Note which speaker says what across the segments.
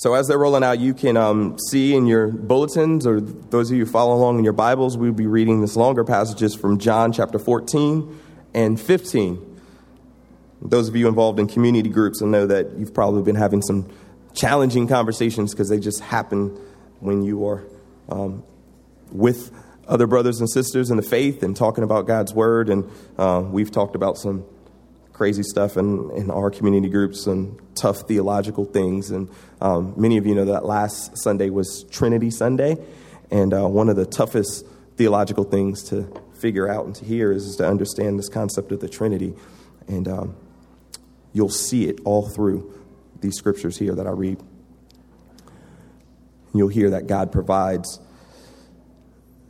Speaker 1: So, as they're rolling out, you can um, see in your bulletins, or those of you who follow along in your Bibles, we'll be reading this longer passages from John chapter 14 and 15. Those of you involved in community groups will know that you've probably been having some challenging conversations because they just happen when you are um, with other brothers and sisters in the faith and talking about God's word. And uh, we've talked about some crazy stuff in, in our community groups and tough theological things. And um, many of you know that last Sunday was Trinity Sunday. And uh, one of the toughest theological things to figure out and to hear is, is to understand this concept of the Trinity. And um, you'll see it all through these scriptures here that I read. You'll hear that God provides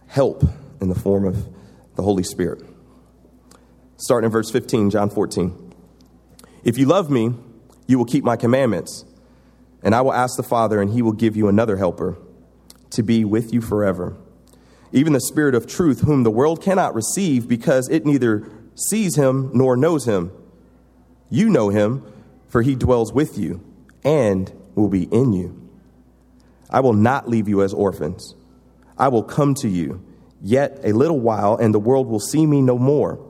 Speaker 1: help in the form of the Holy Spirit. Starting in verse 15, John 14. If you love me, you will keep my commandments, and I will ask the Father, and he will give you another helper to be with you forever. Even the Spirit of truth, whom the world cannot receive because it neither sees him nor knows him. You know him, for he dwells with you and will be in you. I will not leave you as orphans. I will come to you. Yet a little while, and the world will see me no more.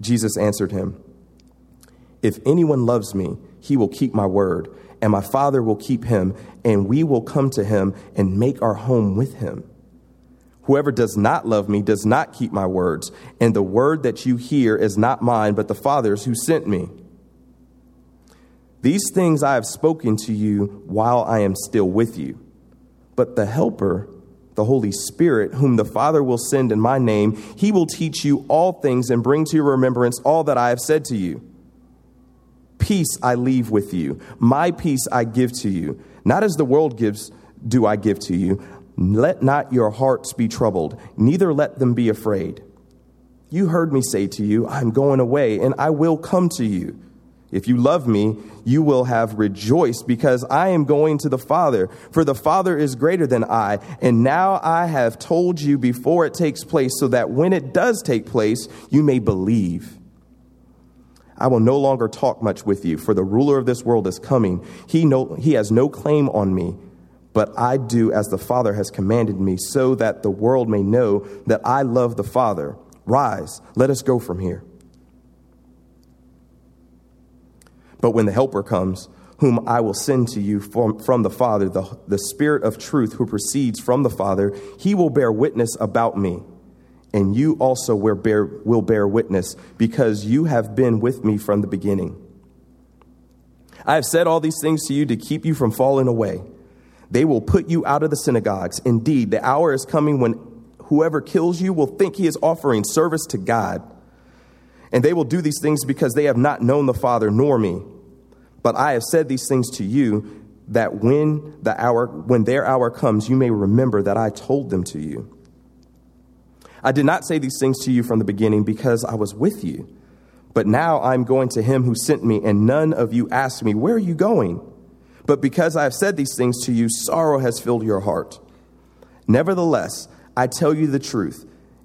Speaker 1: Jesus answered him, If anyone loves me, he will keep my word, and my Father will keep him, and we will come to him and make our home with him. Whoever does not love me does not keep my words, and the word that you hear is not mine, but the Father's who sent me. These things I have spoken to you while I am still with you. But the Helper, the Holy Spirit, whom the Father will send in my name, he will teach you all things and bring to your remembrance all that I have said to you. Peace I leave with you, my peace I give to you. Not as the world gives, do I give to you. Let not your hearts be troubled, neither let them be afraid. You heard me say to you, I'm going away, and I will come to you. If you love me, you will have rejoiced because I am going to the Father, for the Father is greater than I. And now I have told you before it takes place, so that when it does take place, you may believe. I will no longer talk much with you, for the ruler of this world is coming. He, no, he has no claim on me, but I do as the Father has commanded me, so that the world may know that I love the Father. Rise, let us go from here. But when the Helper comes, whom I will send to you from, from the Father, the, the Spirit of truth who proceeds from the Father, he will bear witness about me. And you also will bear, will bear witness, because you have been with me from the beginning. I have said all these things to you to keep you from falling away. They will put you out of the synagogues. Indeed, the hour is coming when whoever kills you will think he is offering service to God. And they will do these things because they have not known the Father nor me. But I have said these things to you that when the hour when their hour comes you may remember that I told them to you. I did not say these things to you from the beginning because I was with you. But now I'm going to him who sent me and none of you asked me, "Where are you going?" But because I have said these things to you, sorrow has filled your heart. Nevertheless, I tell you the truth.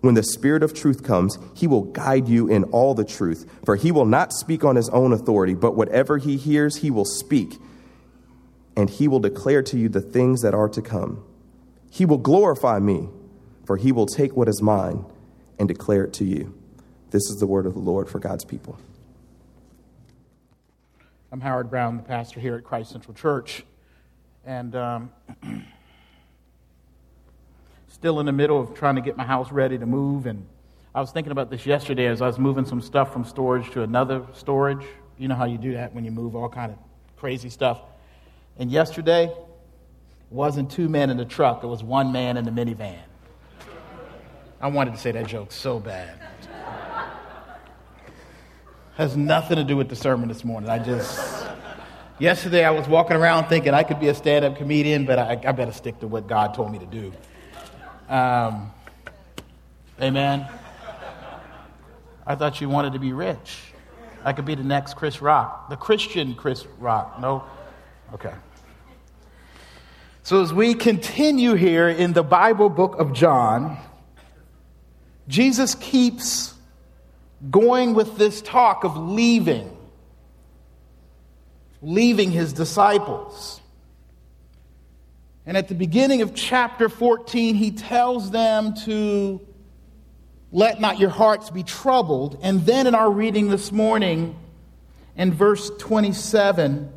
Speaker 1: When the Spirit of truth comes, he will guide you in all the truth, for he will not speak on his own authority, but whatever he hears, he will speak, and he will declare to you the things that are to come. He will glorify me, for he will take what is mine and declare it to you. This is the word of the Lord for God's people.
Speaker 2: I'm Howard Brown, the pastor here at Christ Central Church. And um, still in the middle of trying to get my house ready to move. And I was thinking about this yesterday as I was moving some stuff from storage to another storage. You know how you do that when you move all kind of crazy stuff. And yesterday, wasn't two men in the truck, it was one man in the minivan. I wanted to say that joke so bad. Has nothing to do with the sermon this morning. I just, yesterday I was walking around thinking I could be a stand up comedian, but I, I, better stick to what God told me to do. Um, amen. I thought you wanted to be rich. I could be the next Chris Rock, the Christian Chris Rock. No? Okay. So, as we continue here in the Bible book of John, Jesus keeps going with this talk of leaving, leaving his disciples. And at the beginning of chapter 14, he tells them to let not your hearts be troubled. And then in our reading this morning, in verse 27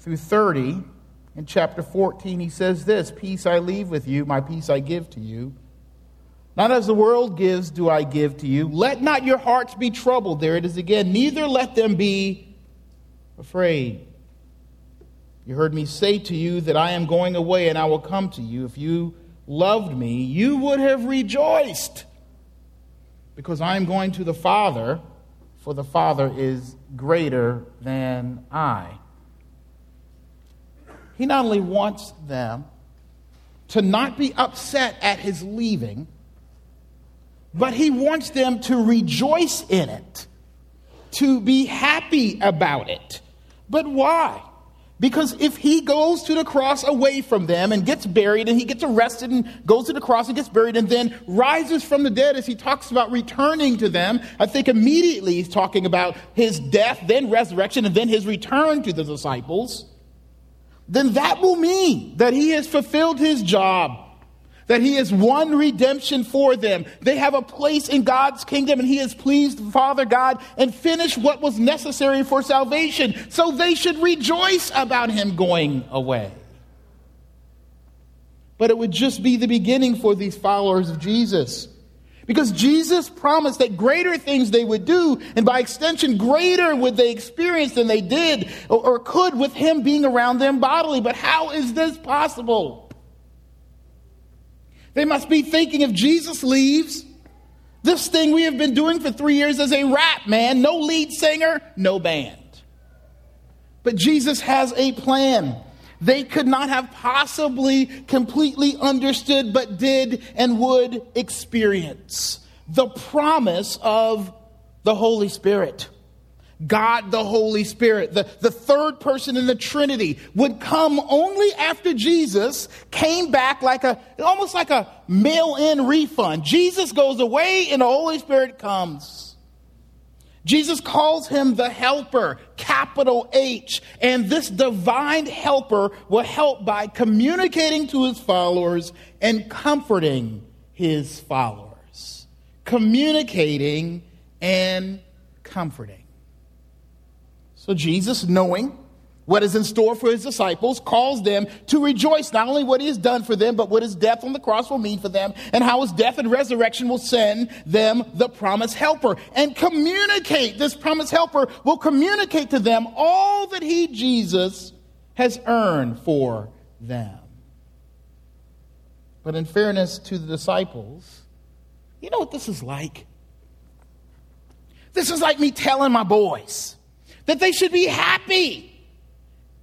Speaker 2: through 30, in chapter 14, he says this Peace I leave with you, my peace I give to you. Not as the world gives, do I give to you. Let not your hearts be troubled. There it is again. Neither let them be afraid. You heard me say to you that I am going away and I will come to you. If you loved me, you would have rejoiced because I am going to the Father, for the Father is greater than I. He not only wants them to not be upset at his leaving, but he wants them to rejoice in it, to be happy about it. But why? Because if he goes to the cross away from them and gets buried and he gets arrested and goes to the cross and gets buried and then rises from the dead as he talks about returning to them, I think immediately he's talking about his death, then resurrection, and then his return to the disciples, then that will mean that he has fulfilled his job that he has won redemption for them. They have a place in God's kingdom and he has pleased Father God and finished what was necessary for salvation. So they should rejoice about him going away. But it would just be the beginning for these followers of Jesus. Because Jesus promised that greater things they would do, and by extension, greater would they experience than they did or, or could with Him being around them bodily. But how is this possible? They must be thinking if Jesus leaves, this thing we have been doing for three years is a rap, man. No lead singer, no band. But Jesus has a plan. They could not have possibly completely understood, but did and would experience the promise of the Holy Spirit. God the Holy Spirit, the, the third person in the Trinity, would come only after Jesus came back like a, almost like a mail in refund. Jesus goes away and the Holy Spirit comes. Jesus calls him the helper, capital H, and this divine helper will help by communicating to his followers and comforting his followers. Communicating and comforting. So Jesus, knowing what is in store for his disciples, calls them to rejoice not only what he has done for them, but what his death on the cross will mean for them, and how his death and resurrection will send them the promised helper. And communicate, this promised helper will communicate to them all that he, Jesus, has earned for them. But in fairness to the disciples, you know what this is like? This is like me telling my boys that they should be happy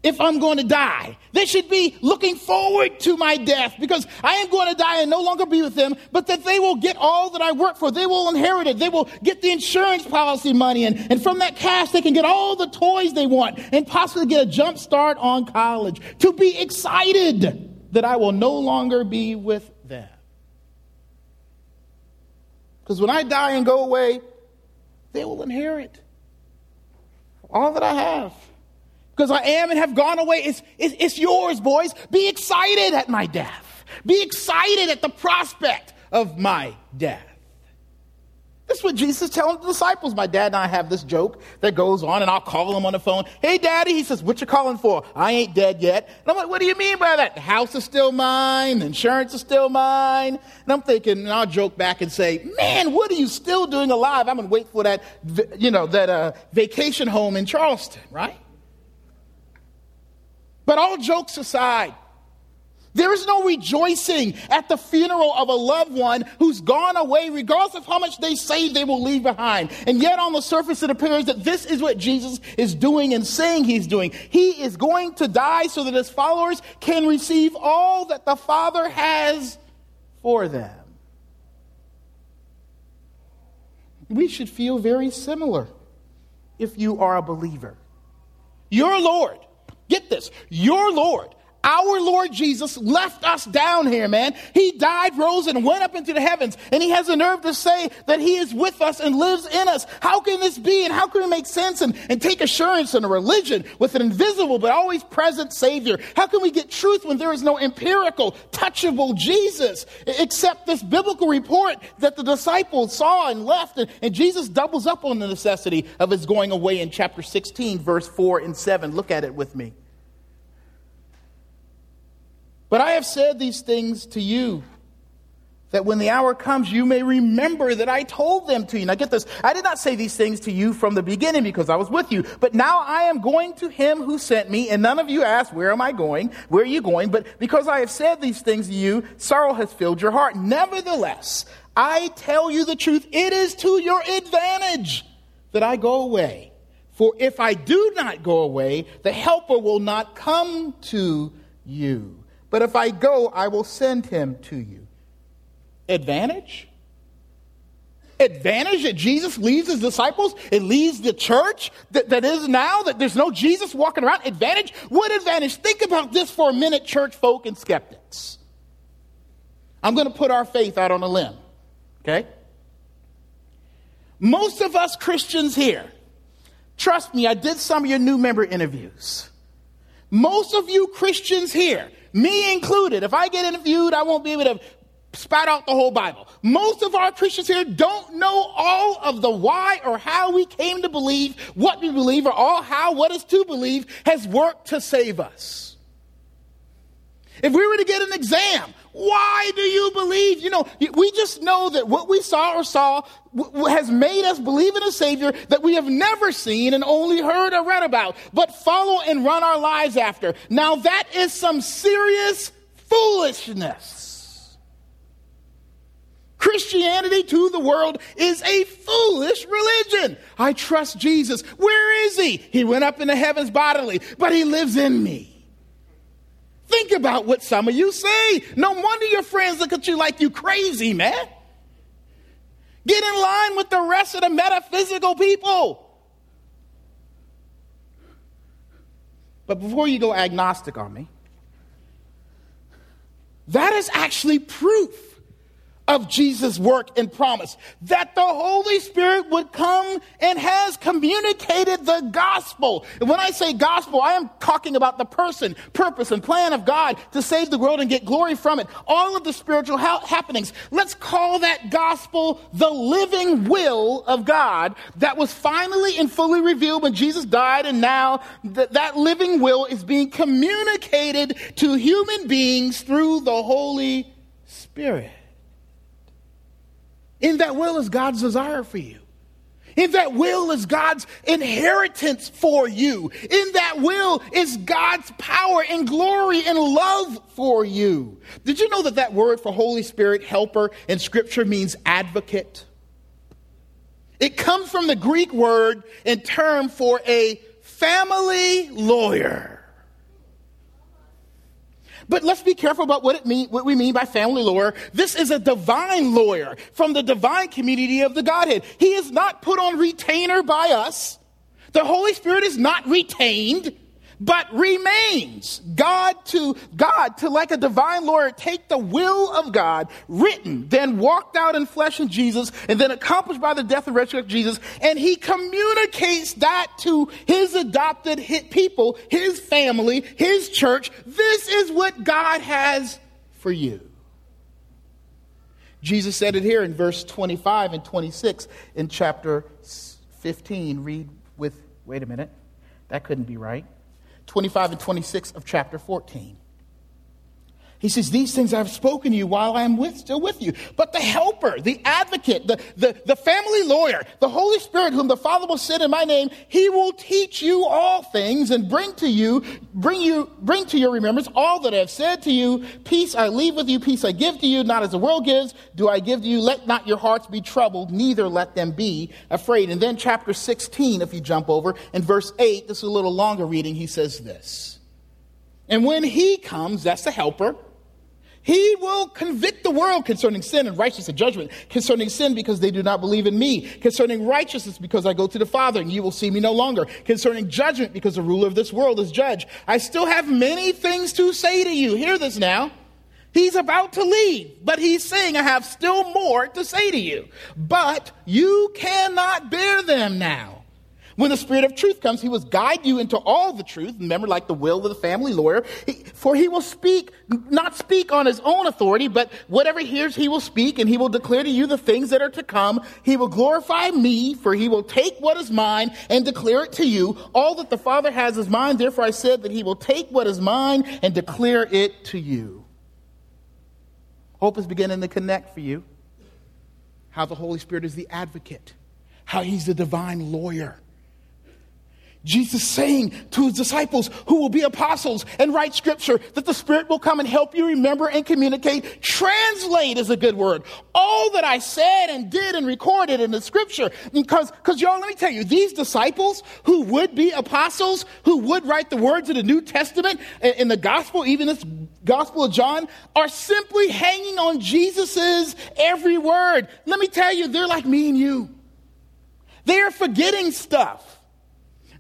Speaker 2: if I'm going to die. They should be looking forward to my death because I am going to die and no longer be with them, but that they will get all that I work for. They will inherit it. They will get the insurance policy money, and, and from that cash, they can get all the toys they want and possibly get a jump start on college. To be excited that I will no longer be with them. Because when I die and go away, they will inherit all that I have. Because I am and have gone away. It's, it's, it's yours, boys. Be excited at my death. Be excited at the prospect of my death. This is what Jesus is telling the disciples. My dad and I have this joke that goes on, and I'll call him on the phone. Hey, daddy. He says, What you calling for? I ain't dead yet. And I'm like, What do you mean by that? The house is still mine. The insurance is still mine. And I'm thinking, and I'll joke back and say, Man, what are you still doing alive? I'm to wait for that, you know, that uh, vacation home in Charleston, right? But all jokes aside, there is no rejoicing at the funeral of a loved one who's gone away, regardless of how much they say they will leave behind. And yet, on the surface, it appears that this is what Jesus is doing and saying he's doing. He is going to die so that his followers can receive all that the Father has for them. We should feel very similar if you are a believer. Your Lord, get this, your Lord our Lord Jesus left us down here, man. He died, rose, and went up into the heavens. And he has the nerve to say that he is with us and lives in us. How can this be? And how can we make sense and, and take assurance in a religion with an invisible but always present Savior? How can we get truth when there is no empirical, touchable Jesus? Except this biblical report that the disciples saw and left. And, and Jesus doubles up on the necessity of his going away in chapter 16, verse 4 and 7. Look at it with me. But I have said these things to you that when the hour comes, you may remember that I told them to you. Now get this. I did not say these things to you from the beginning because I was with you. But now I am going to him who sent me, and none of you ask, where am I going? Where are you going? But because I have said these things to you, sorrow has filled your heart. Nevertheless, I tell you the truth. It is to your advantage that I go away. For if I do not go away, the helper will not come to you. But if I go, I will send him to you. Advantage? Advantage that Jesus leaves his disciples? It leaves the church that, that is now, that there's no Jesus walking around? Advantage? What advantage? Think about this for a minute, church folk and skeptics. I'm going to put our faith out on a limb, okay? Most of us Christians here, trust me, I did some of your new member interviews. Most of you Christians here me included. If I get interviewed, I won't be able to spout out the whole Bible. Most of our Christians here don't know all of the why or how we came to believe what we believe or all how what is to believe has worked to save us. If we were to get an exam, why do you believe? You know, we just know that what we saw or saw has made us believe in a Savior that we have never seen and only heard or read about, but follow and run our lives after. Now, that is some serious foolishness. Christianity to the world is a foolish religion. I trust Jesus. Where is he? He went up in the heavens bodily, but he lives in me. Think about what some of you say. No wonder your friends look at you like you crazy, man. Get in line with the rest of the metaphysical people. But before you go agnostic on me, that is actually proof of Jesus' work and promise that the Holy Spirit would come and has communicated the gospel. And when I say gospel, I am talking about the person, purpose, and plan of God to save the world and get glory from it. All of the spiritual ha- happenings. Let's call that gospel the living will of God that was finally and fully revealed when Jesus died, and now th- that living will is being communicated to human beings through the Holy Spirit. In that will is God's desire for you. In that will is God's inheritance for you. In that will is God's power and glory and love for you. Did you know that that word for Holy Spirit, helper, in Scripture means advocate? It comes from the Greek word and term for a family lawyer. But let's be careful about what it mean, what we mean by family lawyer. This is a divine lawyer from the divine community of the Godhead. He is not put on retainer by us. The Holy Spirit is not retained but remains. God to God to like a divine lawyer take the will of God written, then walked out in flesh in Jesus, and then accomplished by the death and resurrection of Jesus, and he communicates that to his adopted people, his family, his church. This is what God has for you. Jesus said it here in verse 25 and 26 in chapter 15. Read with, wait a minute, that couldn't be right. 25 and 26 of chapter 14. He says, These things I've spoken to you while I am with, still with you. But the helper, the advocate, the, the, the family lawyer, the Holy Spirit, whom the Father will send in my name, he will teach you all things and bring to you, bring you, bring to your remembrance all that I have said to you. Peace I leave with you, peace I give to you, not as the world gives, do I give to you. Let not your hearts be troubled, neither let them be afraid. And then chapter 16, if you jump over, in verse 8, this is a little longer reading, he says this. And when he comes, that's the helper, he will convict the world concerning sin and righteousness and judgment, concerning sin because they do not believe in me, concerning righteousness because I go to the Father and you will see me no longer, concerning judgment because the ruler of this world is judge. I still have many things to say to you. Hear this now. He's about to leave, but he's saying, I have still more to say to you, but you cannot bear them now. When the Spirit of truth comes, He will guide you into all the truth. Remember, like the will of the family lawyer. For He will speak, not speak on His own authority, but whatever He hears, He will speak, and He will declare to you the things that are to come. He will glorify me, for He will take what is mine and declare it to you. All that the Father has is mine. Therefore, I said that He will take what is mine and declare it to you. Hope is beginning to connect for you. How the Holy Spirit is the advocate, how He's the divine lawyer Jesus saying to his disciples who will be apostles and write scripture that the Spirit will come and help you remember and communicate. Translate is a good word. All that I said and did and recorded in the scripture. Because, because y'all, let me tell you, these disciples who would be apostles, who would write the words of the New Testament in the gospel, even this gospel of John, are simply hanging on Jesus's every word. Let me tell you, they're like me and you. They are forgetting stuff.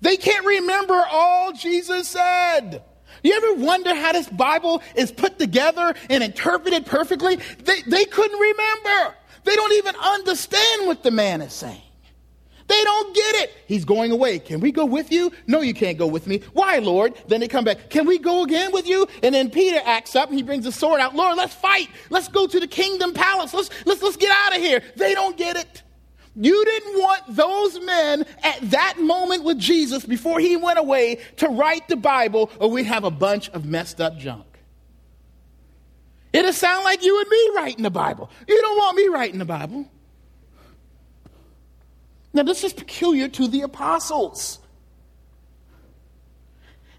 Speaker 2: They can't remember all Jesus said. You ever wonder how this Bible is put together and interpreted perfectly? They, they couldn't remember. They don't even understand what the man is saying. They don't get it. He's going away. Can we go with you? No, you can't go with me. Why, Lord? Then they come back. Can we go again with you? And then Peter acts up and he brings the sword out. Lord, let's fight. Let's go to the kingdom palace. Let's, let's, let's get out of here. They don't get it. You didn't want those men at that moment with Jesus before he went away to write the Bible, or we'd have a bunch of messed up junk. It'll sound like you and me writing the Bible. You don't want me writing the Bible. Now, this is peculiar to the apostles.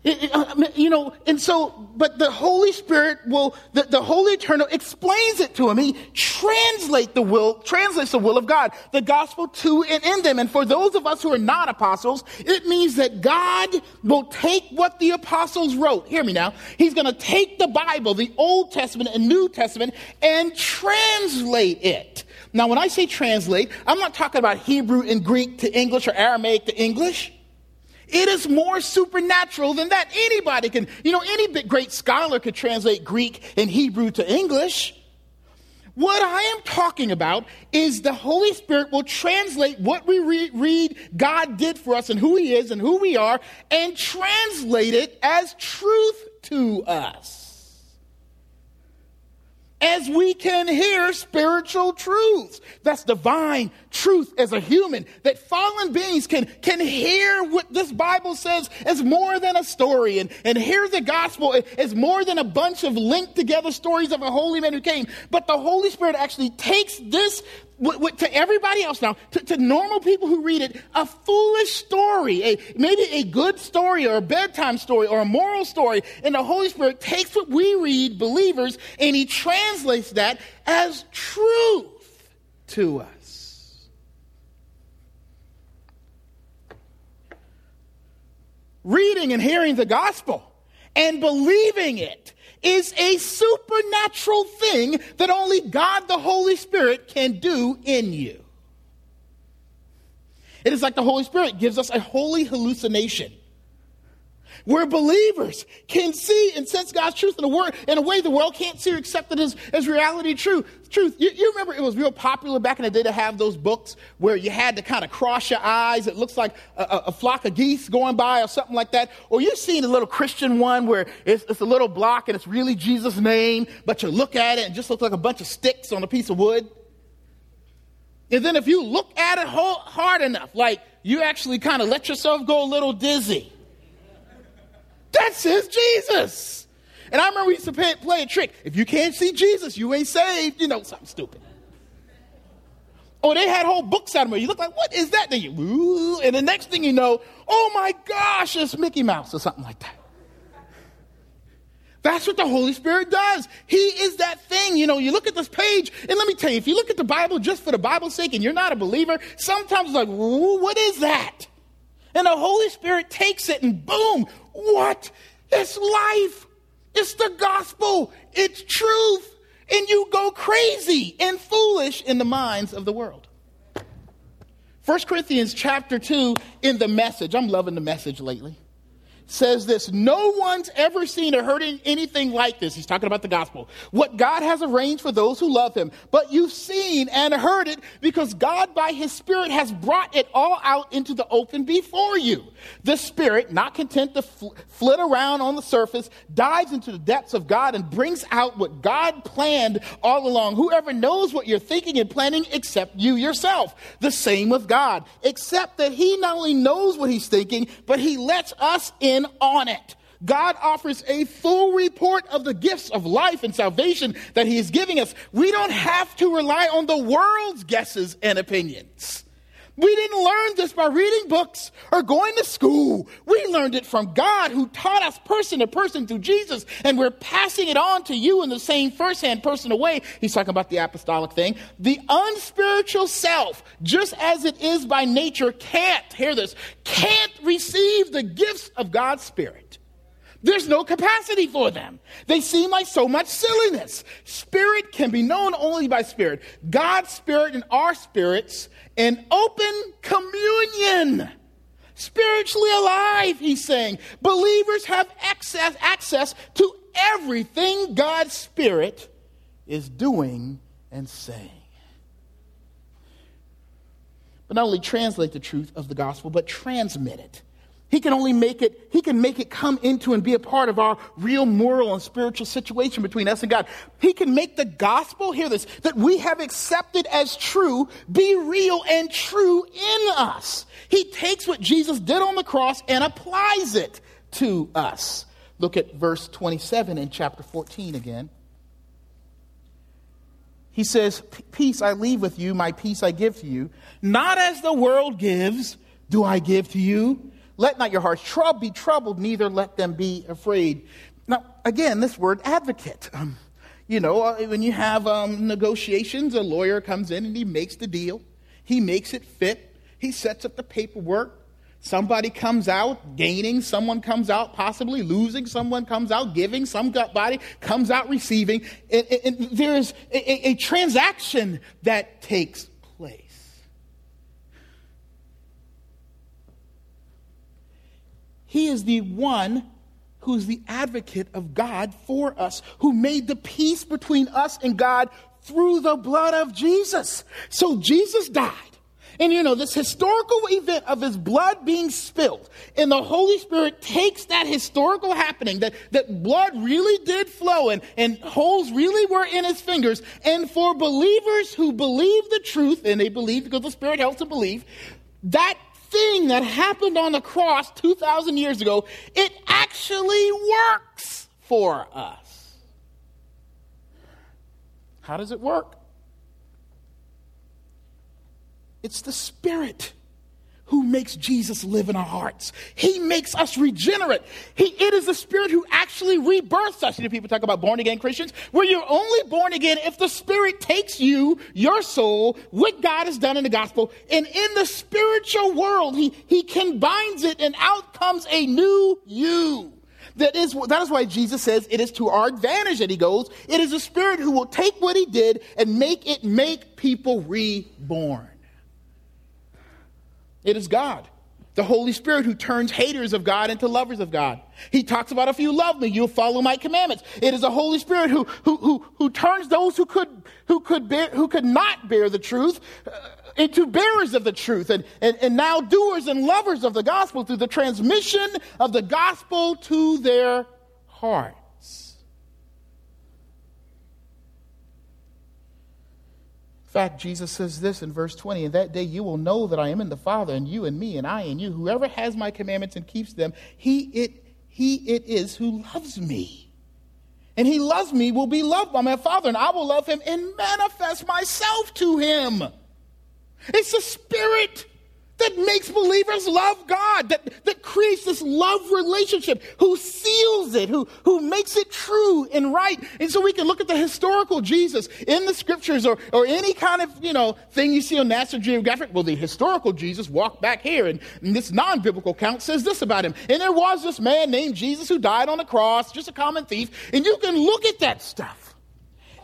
Speaker 2: Uh, you know, and so, but the Holy Spirit will, the, the Holy Eternal explains it to him. He translate the will, translates the will of God, the gospel to and in them. And for those of us who are not apostles, it means that God will take what the apostles wrote. Hear me now. He's going to take the Bible, the Old Testament and New Testament, and translate it. Now, when I say translate, I'm not talking about Hebrew and Greek to English or Aramaic to English. It is more supernatural than that. Anybody can, you know, any great scholar could translate Greek and Hebrew to English. What I am talking about is the Holy Spirit will translate what we re- read God did for us and who He is and who we are and translate it as truth to us as we can hear spiritual truths. That's divine truth as a human, that fallen beings can, can hear what this Bible says as more than a story and, and hear the gospel as more than a bunch of linked together stories of a holy man who came. But the Holy Spirit actually takes this to everybody else now, to, to, normal people who read it, a foolish story, a, maybe a good story or a bedtime story or a moral story, and the Holy Spirit takes what we read, believers, and He translates that as truth to us. Reading and hearing the gospel and believing it is a supernatural thing that only God the Holy Spirit can do in you. It is like the Holy Spirit gives us a holy hallucination where believers can see and sense God's truth in a, word, in a way the world can't see or accept it as, as reality true. Truth. You, you remember it was real popular back in the day to have those books where you had to kind of cross your eyes. It looks like a, a, a, flock of geese going by or something like that. Or you've seen a little Christian one where it's, it's a little block and it's really Jesus' name, but you look at it and it just looks like a bunch of sticks on a piece of wood. And then if you look at it hard enough, like you actually kind of let yourself go a little dizzy. That says Jesus. And I remember we used to pay, play a trick. If you can't see Jesus, you ain't saved. You know, something stupid. Oh, they had whole books out of them. You look like, what is that? Then you, Ooh, and the next thing you know, oh my gosh, it's Mickey Mouse or something like that. That's what the Holy Spirit does. He is that thing. You know, you look at this page, and let me tell you, if you look at the Bible just for the Bible's sake and you're not a believer, sometimes it's like, what is that? And the Holy Spirit takes it and boom, what? It's life. It's the gospel. It's truth. And you go crazy and foolish in the minds of the world. 1 Corinthians chapter 2 in the message. I'm loving the message lately says this No one's ever seen or heard anything like this. He's talking about the gospel. What God has arranged for those who love him. But you've seen and heard it because God, by his Spirit, has brought it all out into the open before you. The Spirit, not content to fl- flit around on the surface, dives into the depths of God and brings out what God planned all along. Whoever knows what you're thinking and planning except you yourself. The same with God, except that he not only knows what he's thinking, but he lets us in in on it. God offers a full report of the gifts of life and salvation that He is giving us. We don't have to rely on the world's guesses and opinions. We didn't learn this by reading books or going to school. We learned it from God who taught us person to person through Jesus, and we're passing it on to you in the same firsthand personal way. He's talking about the apostolic thing. The unspiritual self, just as it is by nature, can't, hear this, can't receive the gifts of God's Spirit. There's no capacity for them. They seem like so much silliness. Spirit can be known only by spirit. God's spirit and our spirits in open communion. Spiritually alive, he's saying. Believers have access, access to everything God's spirit is doing and saying. But not only translate the truth of the gospel, but transmit it. He can only make it, he can make it come into and be a part of our real moral and spiritual situation between us and God. He can make the gospel, hear this, that we have accepted as true, be real and true in us. He takes what Jesus did on the cross and applies it to us. Look at verse 27 in chapter 14 again. He says, Peace I leave with you, my peace I give to you. Not as the world gives, do I give to you. Let not your hearts trouble, be troubled, neither let them be afraid. Now, again, this word advocate. Um, you know, uh, when you have um, negotiations, a lawyer comes in and he makes the deal. He makes it fit. He sets up the paperwork. Somebody comes out gaining, someone comes out possibly losing, someone comes out giving, somebody comes out receiving. And, and there is a, a transaction that takes He is the one who's the advocate of God for us, who made the peace between us and God through the blood of Jesus. So Jesus died. And you know, this historical event of his blood being spilled, and the Holy Spirit takes that historical happening, that, that blood really did flow and, and holes really were in his fingers. And for believers who believe the truth, and they believe because the Spirit helps them believe, that thing that happened on the cross 2,000 years ago, it actually works for us. How does it work? It's the Spirit who makes Jesus live in our hearts. He makes us regenerate. He, it is the Spirit who actually rebirths us. You know, people talk about born again Christians, where you're only born again if the Spirit takes you, your soul, what God has done in the gospel, and in the spiritual world, He, he combines it, and out comes a new you. That is, that is why Jesus says it is to our advantage that he goes. It is the Spirit who will take what he did and make it make people reborn. It is God the Holy Spirit who turns haters of God into lovers of God. He talks about if you love me, you'll follow my commandments. It is a Holy Spirit who, who, who, who turns those who could, who could bear, who could not bear the truth uh, into bearers of the truth and, and, and now doers and lovers of the gospel through the transmission of the gospel to their heart. Fact, Jesus says this in verse 20 In that day you will know that I am in the Father, and you and me, and I and you. Whoever has my commandments and keeps them, he it, he it is who loves me. And he loves me will be loved by my Father, and I will love him and manifest myself to him. It's the Spirit that makes believers love God, that, that creates this love relationship, who seals it, who, who makes it true and right. And so we can look at the historical Jesus in the scriptures or, or any kind of, you know, thing you see on National Geographic. Well, the historical Jesus walked back here and, and this non-biblical account says this about him. And there was this man named Jesus who died on the cross, just a common thief. And you can look at that stuff.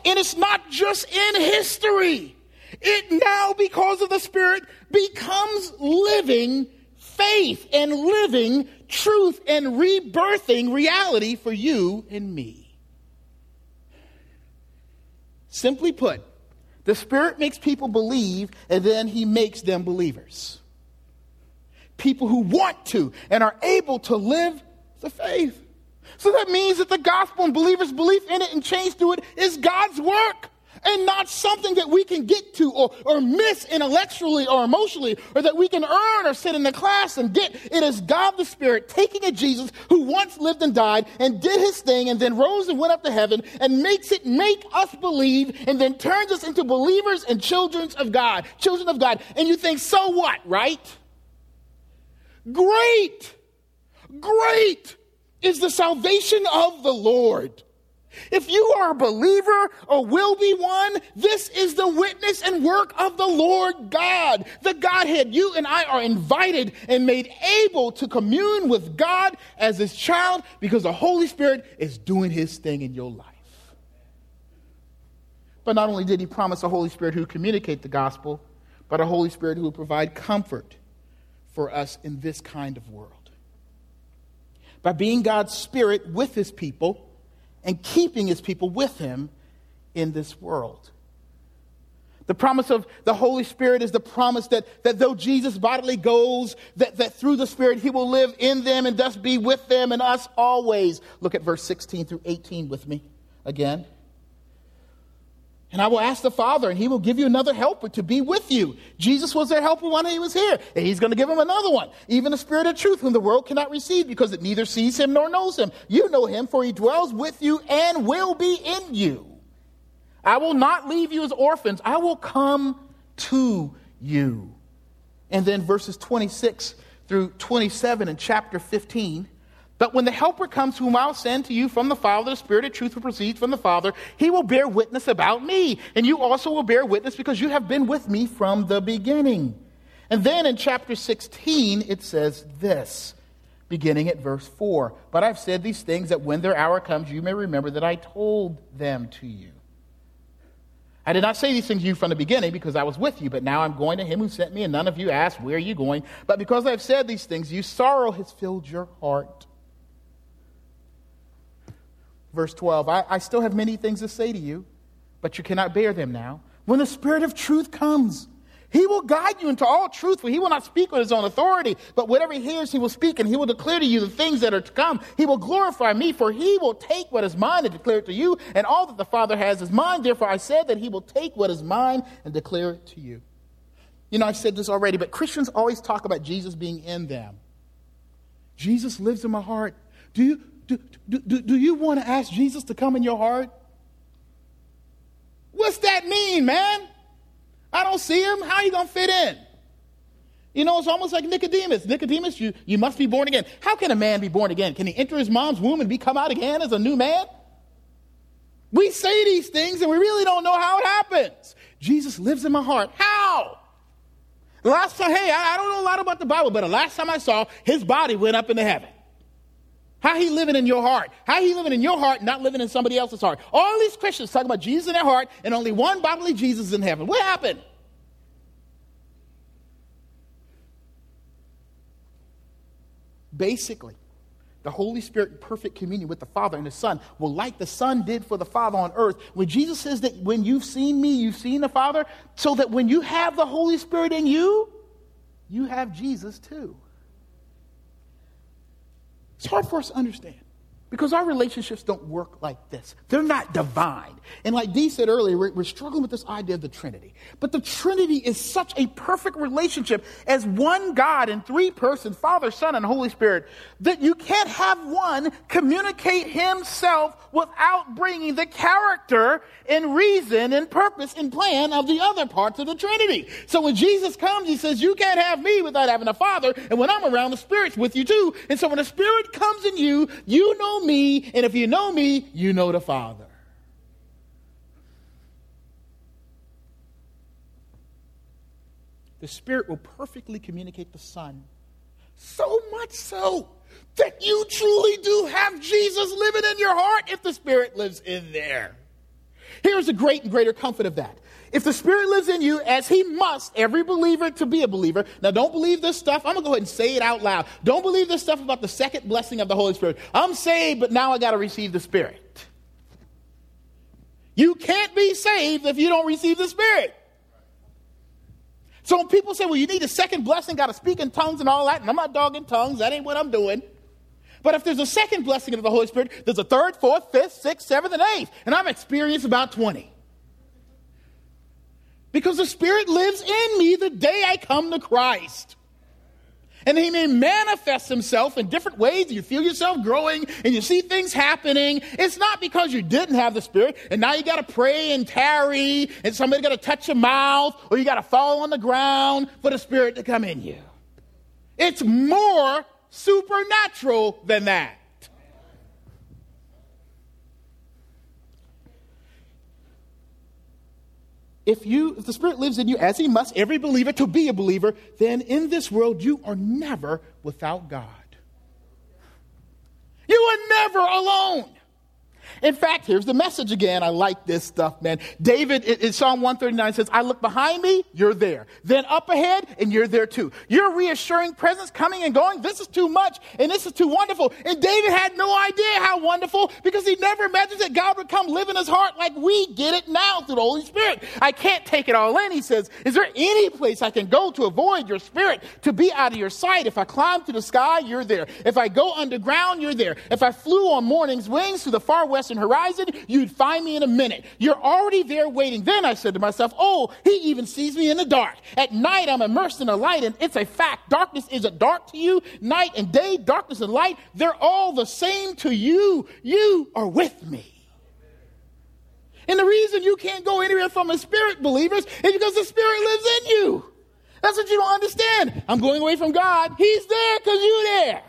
Speaker 2: And it's not just in history. It now, because of the Spirit, becomes living faith and living truth and rebirthing reality for you and me. Simply put, the Spirit makes people believe, and then He makes them believers. People who want to and are able to live the faith. So that means that the gospel and believers' belief in it and change through it is God's work and not something that we can get to or, or miss intellectually or emotionally or that we can earn or sit in the class and get. It is God the Spirit taking a Jesus who once lived and died and did his thing and then rose and went up to heaven and makes it make us believe and then turns us into believers and children of God, children of God. And you think, so what, right? Great, great is the salvation of the Lord. If you are a believer or will be one, this is the witness and work of the Lord God, the Godhead. You and I are invited and made able to commune with God as his child because the Holy Spirit is doing his thing in your life. But not only did he promise a Holy Spirit who communicate the gospel, but a Holy Spirit who would provide comfort for us in this kind of world. By being God's Spirit with his people, and keeping his people with him in this world. The promise of the Holy Spirit is the promise that, that though Jesus bodily goes, that, that through the Spirit he will live in them and thus be with them and us always. Look at verse 16 through 18 with me again. And I will ask the Father, and he will give you another helper to be with you. Jesus was their helper when he was here, and he's going to give them another one, even the Spirit of truth, whom the world cannot receive because it neither sees him nor knows him. You know him, for he dwells with you and will be in you. I will not leave you as orphans, I will come to you. And then verses 26 through 27 in chapter 15 but when the Helper comes, whom I'll send to you from the Father, the Spirit of truth who proceeds from the Father, he will bear witness about me. And you also will bear witness because you have been with me from the beginning. And then in chapter 16, it says this, beginning at verse 4 But I've said these things that when their hour comes, you may remember that I told them to you. I did not say these things to you from the beginning because I was with you, but now I'm going to him who sent me, and none of you asked, Where are you going? But because I've said these things, you sorrow has filled your heart. Verse 12 I, I still have many things to say to you, but you cannot bear them now. When the Spirit of truth comes, he will guide you into all truth, for he will not speak with his own authority, but whatever he hears, he will speak, and he will declare to you the things that are to come. He will glorify me, for he will take what is mine and declare it to you, and all that the Father has is mine. Therefore, I said that he will take what is mine and declare it to you. You know, I've said this already, but Christians always talk about Jesus being in them. Jesus lives in my heart. Do you, do, do, do, you want to ask Jesus to come in your heart? What's that mean, man? I don't see him. How are you going to fit in? You know, it's almost like Nicodemus. Nicodemus, you, you must be born again. How can a man be born again? Can he enter his mom's womb and be come out again as a new man? We say these things and we really don't know how it happens. Jesus lives in my heart. How? Last time, hey, I, I don't know a lot about the Bible, but the last time I saw, his body went up into heaven. How he living in your heart? How he living in your heart, not living in somebody else's heart? All these Christians talking about Jesus in their heart and only one bodily Jesus in heaven. What happened? Basically, the Holy Spirit in perfect communion with the Father and the Son will, like the Son did for the Father on earth. When Jesus says that when you've seen me, you've seen the Father, so that when you have the Holy Spirit in you, you have Jesus too. It's hard for us to understand. Because our relationships don't work like this. They're not divine. And like Dee said earlier, we're, we're, struggling with this idea of the Trinity. But the Trinity is such a perfect relationship as one God in three persons, Father, Son, and Holy Spirit, that you can't have one communicate himself without bringing the character and reason and purpose and plan of the other parts of the Trinity. So when Jesus comes, he says, you can't have me without having a Father. And when I'm around, the Spirit's with you too. And so when the Spirit comes in you, you know me, and if you know me, you know the Father. The Spirit will perfectly communicate the Son. So much so that you truly do have Jesus living in your heart if the Spirit lives in there. Here's a great and greater comfort of that. If the Spirit lives in you, as He must, every believer to be a believer. Now, don't believe this stuff. I'm going to go ahead and say it out loud. Don't believe this stuff about the second blessing of the Holy Spirit. I'm saved, but now I got to receive the Spirit. You can't be saved if you don't receive the Spirit. So when people say, well, you need a second blessing, got to speak in tongues and all that, and I'm not dogging tongues, that ain't what I'm doing. But if there's a second blessing of the Holy Spirit, there's a third, fourth, fifth, sixth, seventh, and eighth. And I've experienced about 20. Because the Spirit lives in me the day I come to Christ. And he may manifest himself in different ways. You feel yourself growing and you see things happening. It's not because you didn't have the Spirit and now you got to pray and tarry and somebody got to touch your mouth or you got to fall on the ground for the Spirit to come in you. It's more supernatural than that. if you if the spirit lives in you as he must every believer to be a believer then in this world you are never without god you are never alone in fact, here's the message again. I like this stuff, man. David in Psalm 139 says, I look behind me, you're there. Then up ahead, and you're there too. Your reassuring presence coming and going, this is too much, and this is too wonderful. And David had no idea how wonderful because he never imagined that God would come live in his heart like we get it now through the Holy Spirit. I can't take it all in. He says, Is there any place I can go to avoid your spirit, to be out of your sight? If I climb to the sky, you're there. If I go underground, you're there. If I flew on morning's wings to the far west horizon, you'd find me in a minute. You're already there waiting. Then I said to myself, Oh, he even sees me in the dark. At night, I'm immersed in the light, and it's a fact. Darkness isn't dark to you. Night and day, darkness and light, they're all the same to you. You are with me. And the reason you can't go anywhere from a spirit, believers, is because the spirit lives in you. That's what you don't understand. I'm going away from God. He's there because you're there.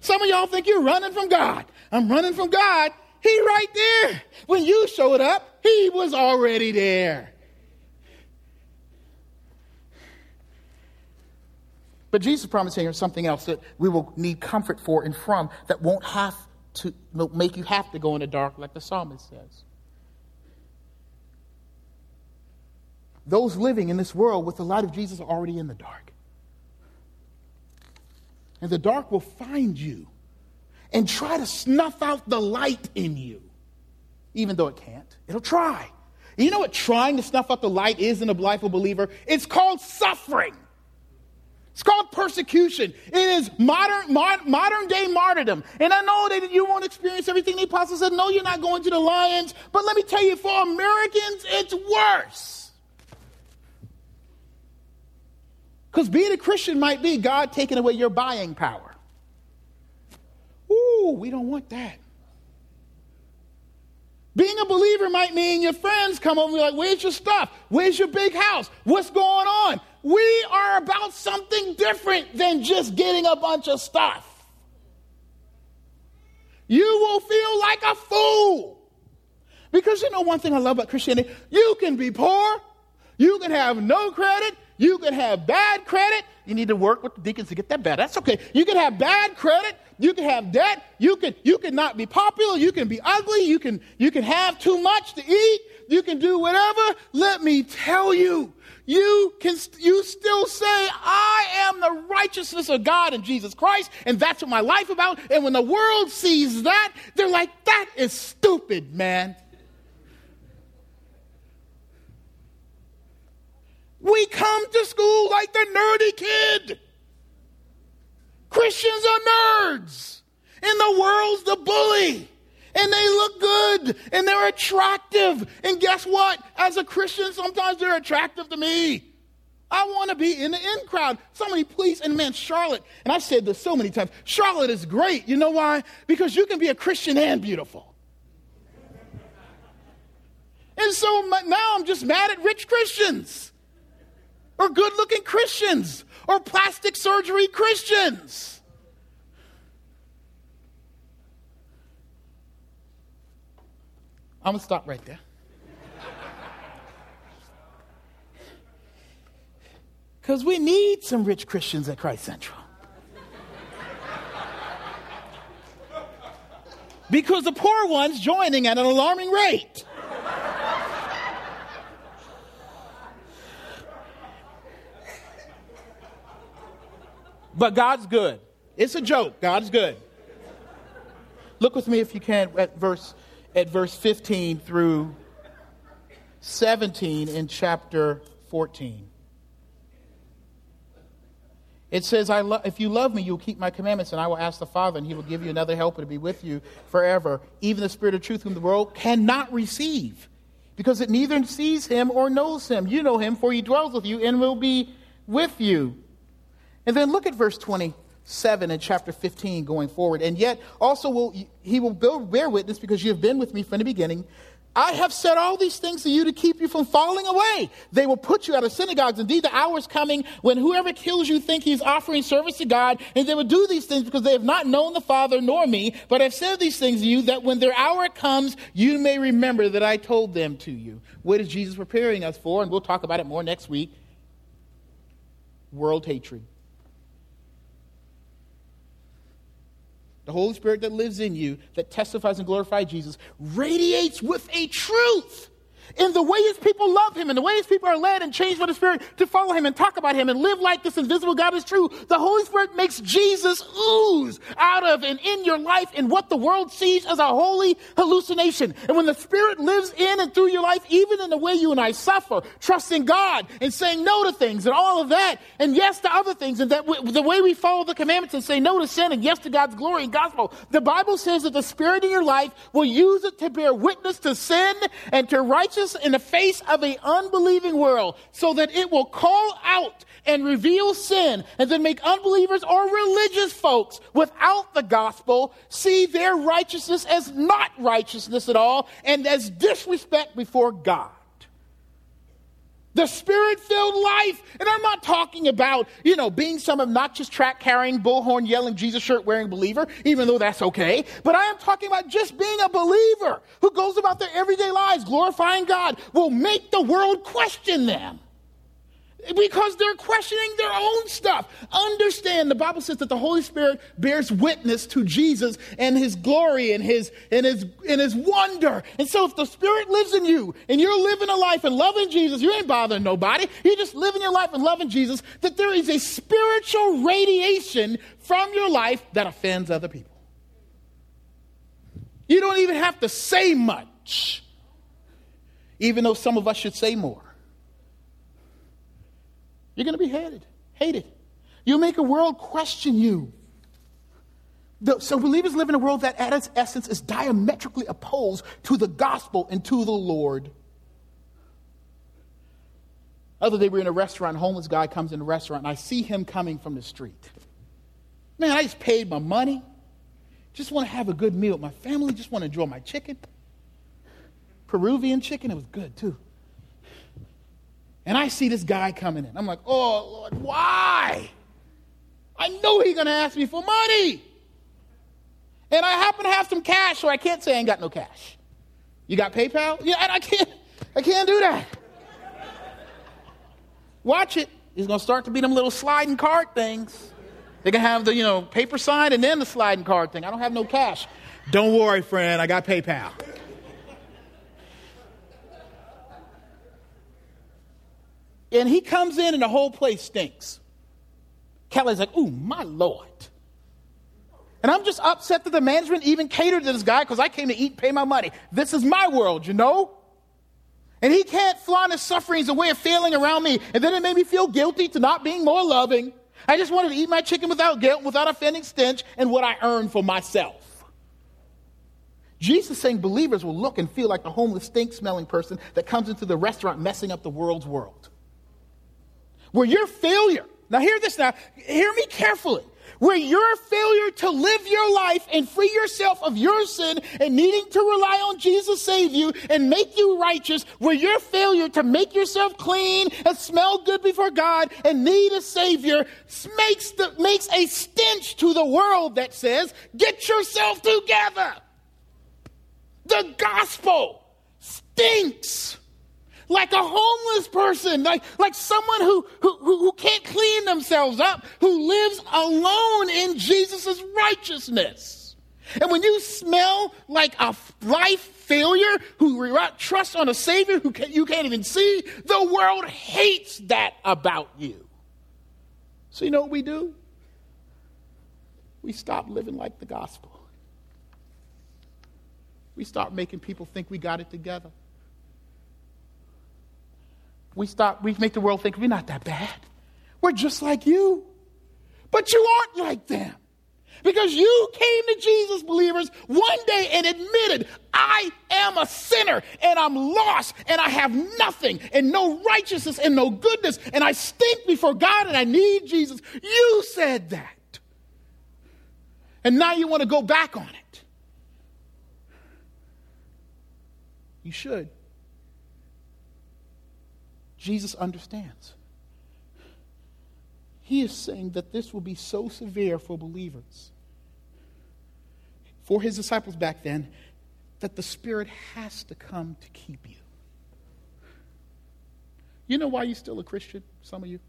Speaker 2: Some of y'all think you're running from God. I'm running from God. He right there. When you showed up, he was already there. But Jesus promised here something else that we will need comfort for and from that won't have to make you have to go in the dark like the psalmist says. Those living in this world with the light of Jesus are already in the dark. And the dark will find you and try to snuff out the light in you, even though it can't. It'll try. You know what trying to snuff out the light is in a life of a believer? It's called suffering. It's called persecution. It is modern, mod, modern day martyrdom. And I know that you won't experience everything the apostle said. No, you're not going to the lions. But let me tell you, for Americans, it's worse. Because being a Christian might be God taking away your buying power. Ooh, we don't want that. Being a believer might mean your friends come over and be like, Where's your stuff? Where's your big house? What's going on? We are about something different than just getting a bunch of stuff. You will feel like a fool. Because you know one thing I love about Christianity? You can be poor, you can have no credit, You can have bad credit. You need to work with the deacons to get that better. That's okay. You can have bad credit. You can have debt. You can, you can not be popular. You can be ugly. You can, you can have too much to eat. You can do whatever. Let me tell you, you can, you still say, I am the righteousness of God in Jesus Christ. And that's what my life about. And when the world sees that, they're like, that is stupid, man. We come to school like the nerdy kid. Christians are nerds, and the world's the bully. And they look good and they're attractive. And guess what? As a Christian, sometimes they're attractive to me. I want to be in the in crowd. Somebody please, and man, Charlotte, and I've said this so many times Charlotte is great. You know why? Because you can be a Christian and beautiful. And so now I'm just mad at rich Christians or good looking Christians or plastic surgery Christians. I'm going to stop right there. Because we need some rich Christians at Christ Central. Because the poor ones joining at an alarming rate. But God's good. It's a joke. God's good. Look with me if you can at verse at verse 15 through 17 in chapter 14. It says, I lo- If you love me, you'll keep my commandments, and I will ask the Father, and he will give you another helper to be with you forever, even the Spirit of truth, whom the world cannot receive, because it neither sees him or knows him. You know him, for he dwells with you and will be with you. And then look at verse 27 in chapter 15 going forward. And yet also will he will bear witness because you have been with me from the beginning. I have said all these things to you to keep you from falling away. They will put you out of synagogues. Indeed, the hour is coming when whoever kills you think he's offering service to God, and they will do these things because they have not known the Father nor me. But I've said these things to you that when their hour comes, you may remember that I told them to you. What is Jesus preparing us for? And we'll talk about it more next week. World hatred. The Holy Spirit that lives in you, that testifies and glorifies Jesus, radiates with a truth in the way his people love him, and the way his people are led and changed by the Spirit to follow him and talk about him and live like this invisible God is true, the Holy Spirit makes Jesus ooze out of and in your life in what the world sees as a holy hallucination. And when the Spirit lives in and through your life, even in the way you and I suffer, trusting God and saying no to things and all of that, and yes to other things, and that w- the way we follow the commandments and say no to sin and yes to God's glory and gospel, the Bible says that the Spirit in your life will use it to bear witness to sin and to righteousness in the face of an unbelieving world so that it will call out and reveal sin and then make unbelievers or religious folks without the gospel see their righteousness as not righteousness at all and as disrespect before God the spirit filled life. And I'm not talking about, you know, being some obnoxious track carrying, bullhorn yelling, Jesus shirt wearing believer, even though that's okay. But I am talking about just being a believer who goes about their everyday lives glorifying God will make the world question them because they're questioning their own stuff. Understand the Bible says that the Holy Spirit bears witness to Jesus and his glory and his and his and his wonder. And so if the Spirit lives in you and you're living a life and loving Jesus, you ain't bothering nobody. You're just living your life and loving Jesus, that there is a spiritual radiation from your life that offends other people. You don't even have to say much. Even though some of us should say more. You're going to be hated. Hated. You make a world question you. So believers live in a world that at its essence is diametrically opposed to the gospel and to the Lord. Other day we are in a restaurant, homeless guy comes in the restaurant, and I see him coming from the street. Man, I just paid my money. Just want to have a good meal with my family. Just want to enjoy my chicken. Peruvian chicken, it was good too. And I see this guy coming in. I'm like, oh, Lord, why? I know he's going to ask me for money. And I happen to have some cash, so I can't say I ain't got no cash. You got PayPal? Yeah, and I can't, I can't do that. Watch it. is going to start to be them little sliding card things. They can have the, you know, paper sign and then the sliding card thing. I don't have no cash. Don't worry, friend, I got PayPal. And he comes in and the whole place stinks. Kelly's like, ooh, my Lord. And I'm just upset that the management even catered to this guy because I came to eat pay my money. This is my world, you know? And he can't flaunt his sufferings as a way of failing around me. And then it made me feel guilty to not being more loving. I just wanted to eat my chicken without guilt, without offending stench, and what I earned for myself. Jesus saying believers will look and feel like the homeless, stink smelling person that comes into the restaurant messing up the world's world. Where your failure, now hear this now, hear me carefully where your failure to live your life and free yourself of your sin and needing to rely on Jesus save you and make you righteous, where your failure to make yourself clean and smell good before God and need a savior makes the, makes a stench to the world that says, get yourself together. The gospel stinks like a homeless person, like, like someone who, who, who can't clean themselves up, who lives alone in Jesus' righteousness. And when you smell like a life failure who trust on a Savior who can, you can't even see, the world hates that about you. So, you know what we do? We stop living like the gospel. We start making people think we got it together we stop, we make the world think we're not that bad. We're just like you. But you aren't like them. Because you came to Jesus, believers, one day and admitted, I am a sinner and I'm lost and I have nothing and no righteousness and no goodness and I stink before God and I need Jesus. You said that. And now you want to go back on it. You should. Jesus understands. He is saying that this will be so severe for believers, for his disciples back then, that the Spirit has to come to keep you. You know why you're still a Christian, some of you?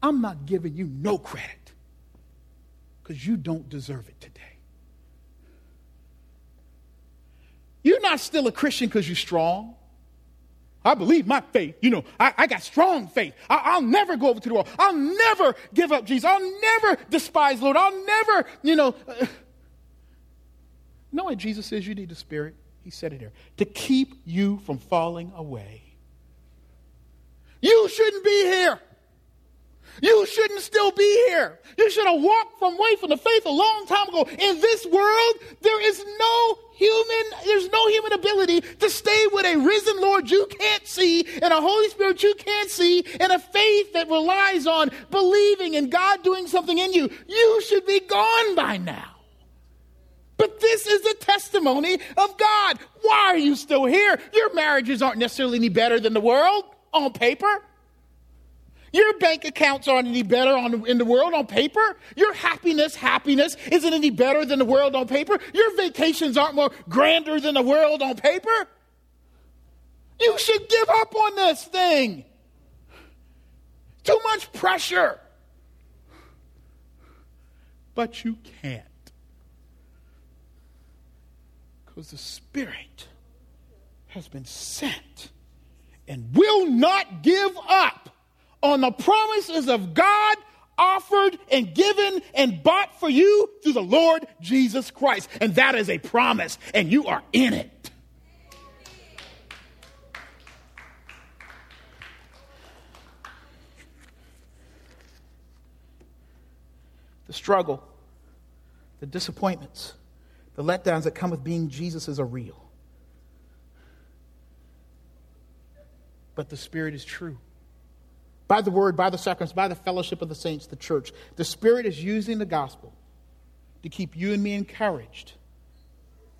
Speaker 2: I'm not giving you no credit because you don't deserve it today. You're not still a Christian because you're strong. I believe my faith. You know, I, I got strong faith. I, will never go over to the wall. I'll never give up Jesus. I'll never despise Lord. I'll never, you know. Uh, know what Jesus says you need the Spirit? He said it here to keep you from falling away. You shouldn't be here. You shouldn't still be here. You should have walked from away from the faith a long time ago. In this world, there is no human, there's no human ability to stay with a risen Lord you can't see and a Holy Spirit you can't see and a faith that relies on believing in God doing something in you. You should be gone by now. But this is the testimony of God. Why are you still here? Your marriages aren't necessarily any better than the world on paper. Your bank accounts aren't any better on, in the world on paper. Your happiness, happiness isn't any better than the world on paper. Your vacations aren't more grander than the world on paper. You should give up on this thing. Too much pressure. But you can't. Because the Spirit has been sent and will not give up on the promises of God offered and given and bought for you through the Lord Jesus Christ. And that is a promise, and you are in it. The struggle, the disappointments, the letdowns that come with being Jesus is a real. But the Spirit is true by the word, by the sacraments, by the fellowship of the saints, the church. The Spirit is using the gospel to keep you and me encouraged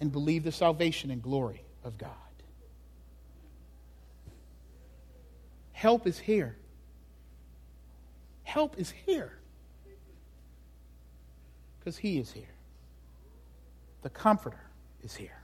Speaker 2: and believe the salvation and glory of God. Help is here. Help is here. Because He is here. The Comforter is here.